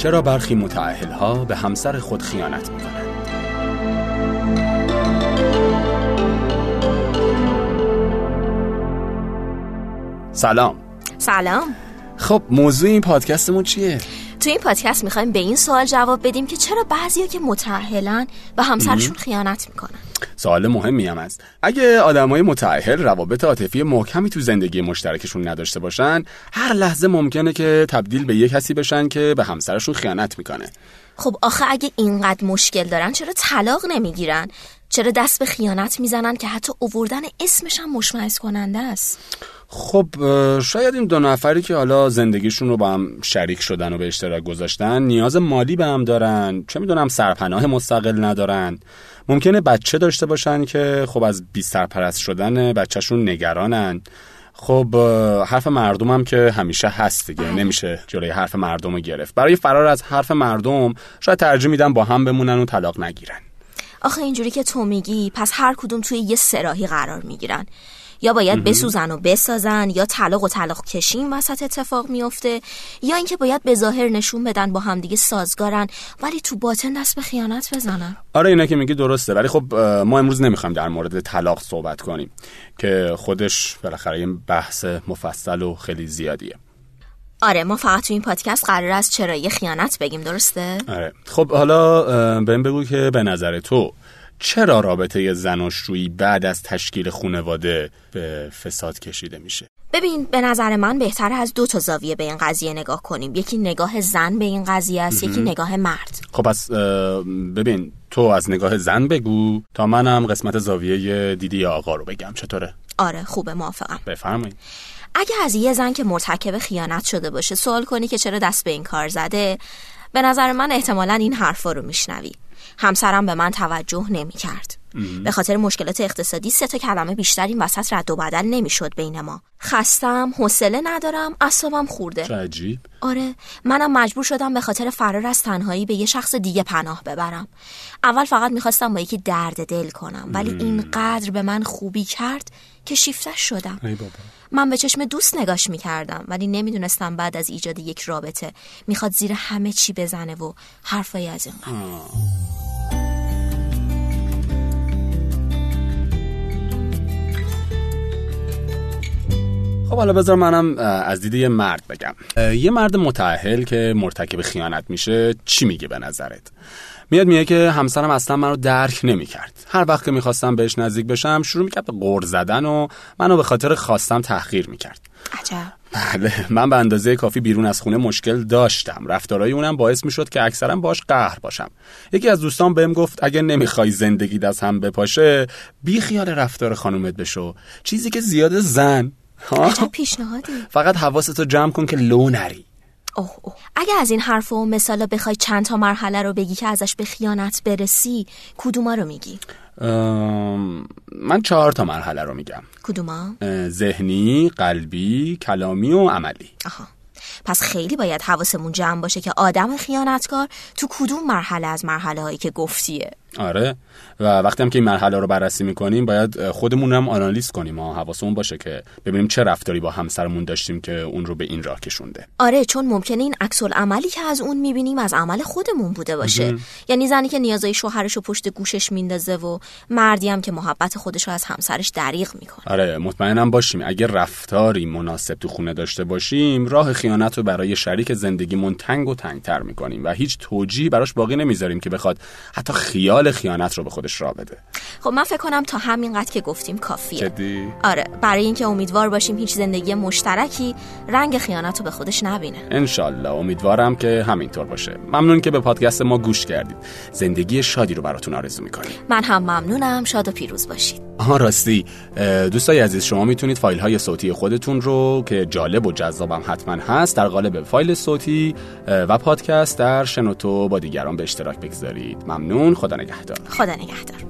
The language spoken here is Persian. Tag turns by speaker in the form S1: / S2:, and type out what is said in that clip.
S1: چرا برخی متعهل ها به همسر خود خیانت می کنند؟ سلام
S2: سلام
S1: خب موضوع این پادکستمون چیه؟
S2: تو این پادکست می‌خوایم به این سوال جواب بدیم که چرا بعضیا که متعهلن و همسرشون خیانت می‌کنن
S1: سوال مهمی هم است اگه آدمای متعهل روابط عاطفی محکمی تو زندگی مشترکشون نداشته باشن هر لحظه ممکنه که تبدیل به یه کسی بشن که به همسرشون خیانت می‌کنه.
S2: خب آخه اگه اینقدر مشکل دارن چرا طلاق نمی‌گیرن؟ چرا دست به خیانت می‌زنن که حتی اووردن اسمش هم مشمئز کننده است؟
S1: خب شاید این دو نفری که حالا زندگیشون رو با هم شریک شدن و به اشتراک گذاشتن نیاز مالی به هم دارن. چه می‌دونم سرپناه مستقل ندارن. ممکنه بچه داشته باشن که خب از بی سرپرست شدن بچهشون نگرانن. خب حرف مردم هم که همیشه هست دیگه. نمیشه جلوی حرف مردم رو گرفت. برای فرار از حرف مردم شاید ترجیح میدن با هم بمونن و طلاق نگیرن.
S2: آخه اینجوری که تو میگی پس هر کدوم توی یه سراحی قرار می‌گیرن. یا باید بسوزن و بسازن یا طلاق و طلاق کشیم وسط اتفاق میفته یا اینکه باید به ظاهر نشون بدن با همدیگه سازگارن ولی تو باطن دست به خیانت بزنن.
S1: آره اینا که میگی درسته. ولی خب ما امروز نمی‌خوایم در مورد طلاق صحبت کنیم که خودش بالاخره این بحث مفصل و خیلی زیادیه.
S2: آره ما فقط تو این پادکست قرار است چرایی خیانت بگیم درسته؟
S1: آره. خب حالا بهم بگو که به نظر تو چرا رابطه زناشویی بعد از تشکیل خانواده به فساد کشیده میشه؟
S2: ببین به نظر من بهتره از دو تا زاویه به این قضیه نگاه کنیم. یکی نگاه زن به این قضیه است یکی نگاه مرد.
S1: خب پس ببین تو از نگاه زن بگو تا منم قسمت زاویه دیدی آقا رو بگم. چطوره؟
S2: آره خوبه موافقم.
S1: بفرمایید.
S2: اگه از یه زن که مرتکب خیانت شده باشه سوال کنی که چرا دست به این کار زده به نظر من احتمالا این حرفا رو میشنوی همسرم به من توجه نمی کرد. به خاطر مشکلات اقتصادی سه تا کلمه بیشتر این وسط رد و بدل نمی‌شد بین ما. خستم حوصله ندارم اصابم خورده.
S1: عجیب.
S2: آره منم مجبور شدم به خاطر فرار از تنهایی به یه شخص دیگه پناه ببرم. اول فقط می‌خواستم با یکی درد دل کنم ولی اینقدر به من خوبی کرد که شیفته شدم.
S1: ای بابا.
S2: من به چشم دوست نگاش می‌کردم ولی نمی‌دونستم بعد از ایجاد یک رابطه می‌خواد زیر همه چی بزنه و حرفایی از این
S1: خب حالا بذار منم از دید یه مرد بگم. یه مرد متعهل که مرتکب خیانت میشه چی میگه به نظرت؟ میاد میگه که همسرم اصلا منو درک نمی‌کرد. هر وقت که می‌خواستم بهش نزدیک بشم شروع می‌کرد به غور زدن و منو به خاطر خواستم تحقیر می‌کرد.
S2: عجب.
S1: بله من به اندازه کافی بیرون از خونه مشکل داشتم. رفتارهای اونم باعث می‌شد که اکثرا باش قهر باشم. یکی از دوستان بهم گفت اگه نمی‌خوای زندگی از هم بپاشه بی خیال رفتار خانومت بشو. چیزی که زیاد زن
S2: عجب پیشنهادی؟
S1: فقط حواستو جمع کن که لو نری.
S2: اوه اوه. اگه از این حرف و مثالا بخوای چند تا مرحله رو بگی که ازش به خیانت برسی کدوما رو میگی؟
S1: من چهار تا مرحله رو میگم.
S2: کدوما؟
S1: ذهنی، قلبی، کلامی و عملی.
S2: آها. پس خیلی باید حواسمون جمع باشه که آدم خیانتکار تو کدوم مرحله از مرحله هایی که گفتیه؟
S1: آره. و وقتی هم که این مرحله رو بررسی می‌کنیم باید خودمون هم آنالیز کنیم و حواسمون باشه که ببینیم چه رفتاری با همسرمون داشتیم که اون رو به این راه کشونده.
S2: آره چون ممکنه این عکس عملی که از اون می‌بینیم از عمل خودمون بوده باشه. یعنی زنی که نیازای شوهرش رو پشت گوشش میندازه و مردی هم که محبت خودش رو از همسرش دریغ می‌کنه.
S1: آره مطمئنم باشیم. اگر رفتاری مناسب تو خونه داشته باشیم راه خیانت رو برای شریک زندگیمون تنگ و تنگتر می‌کنیم و هیچ توجیهی براش باقی نمی‌ذاریم که بخواد حتی خیال خیانت رو به خودش را بده.
S2: خب من فکر کنم تا همینقدر که گفتیم کافیه.
S1: جدی؟
S2: آره برای اینکه امیدوار باشیم هیچ زندگی مشترکی رنگ خیانت رو به خودش نبینه.
S1: انشالله امیدوارم که همینطور باشه. ممنون که به پادکست ما گوش کردید. زندگی شادی رو براتون آرزو می‌کنیم.
S2: من هم ممنونم. شاد و پیروز باشید.
S1: آها راستی. دوستای عزیز شما می‌تونید فایل های صوتی خودتون رو که جالب و جذابم حتما هست در قالب فایل صوتی و پادکست در شنوتو با دیگران به اشتراک بگذارید. ممنون. خدا نگهدار.
S2: خدا نگهدار.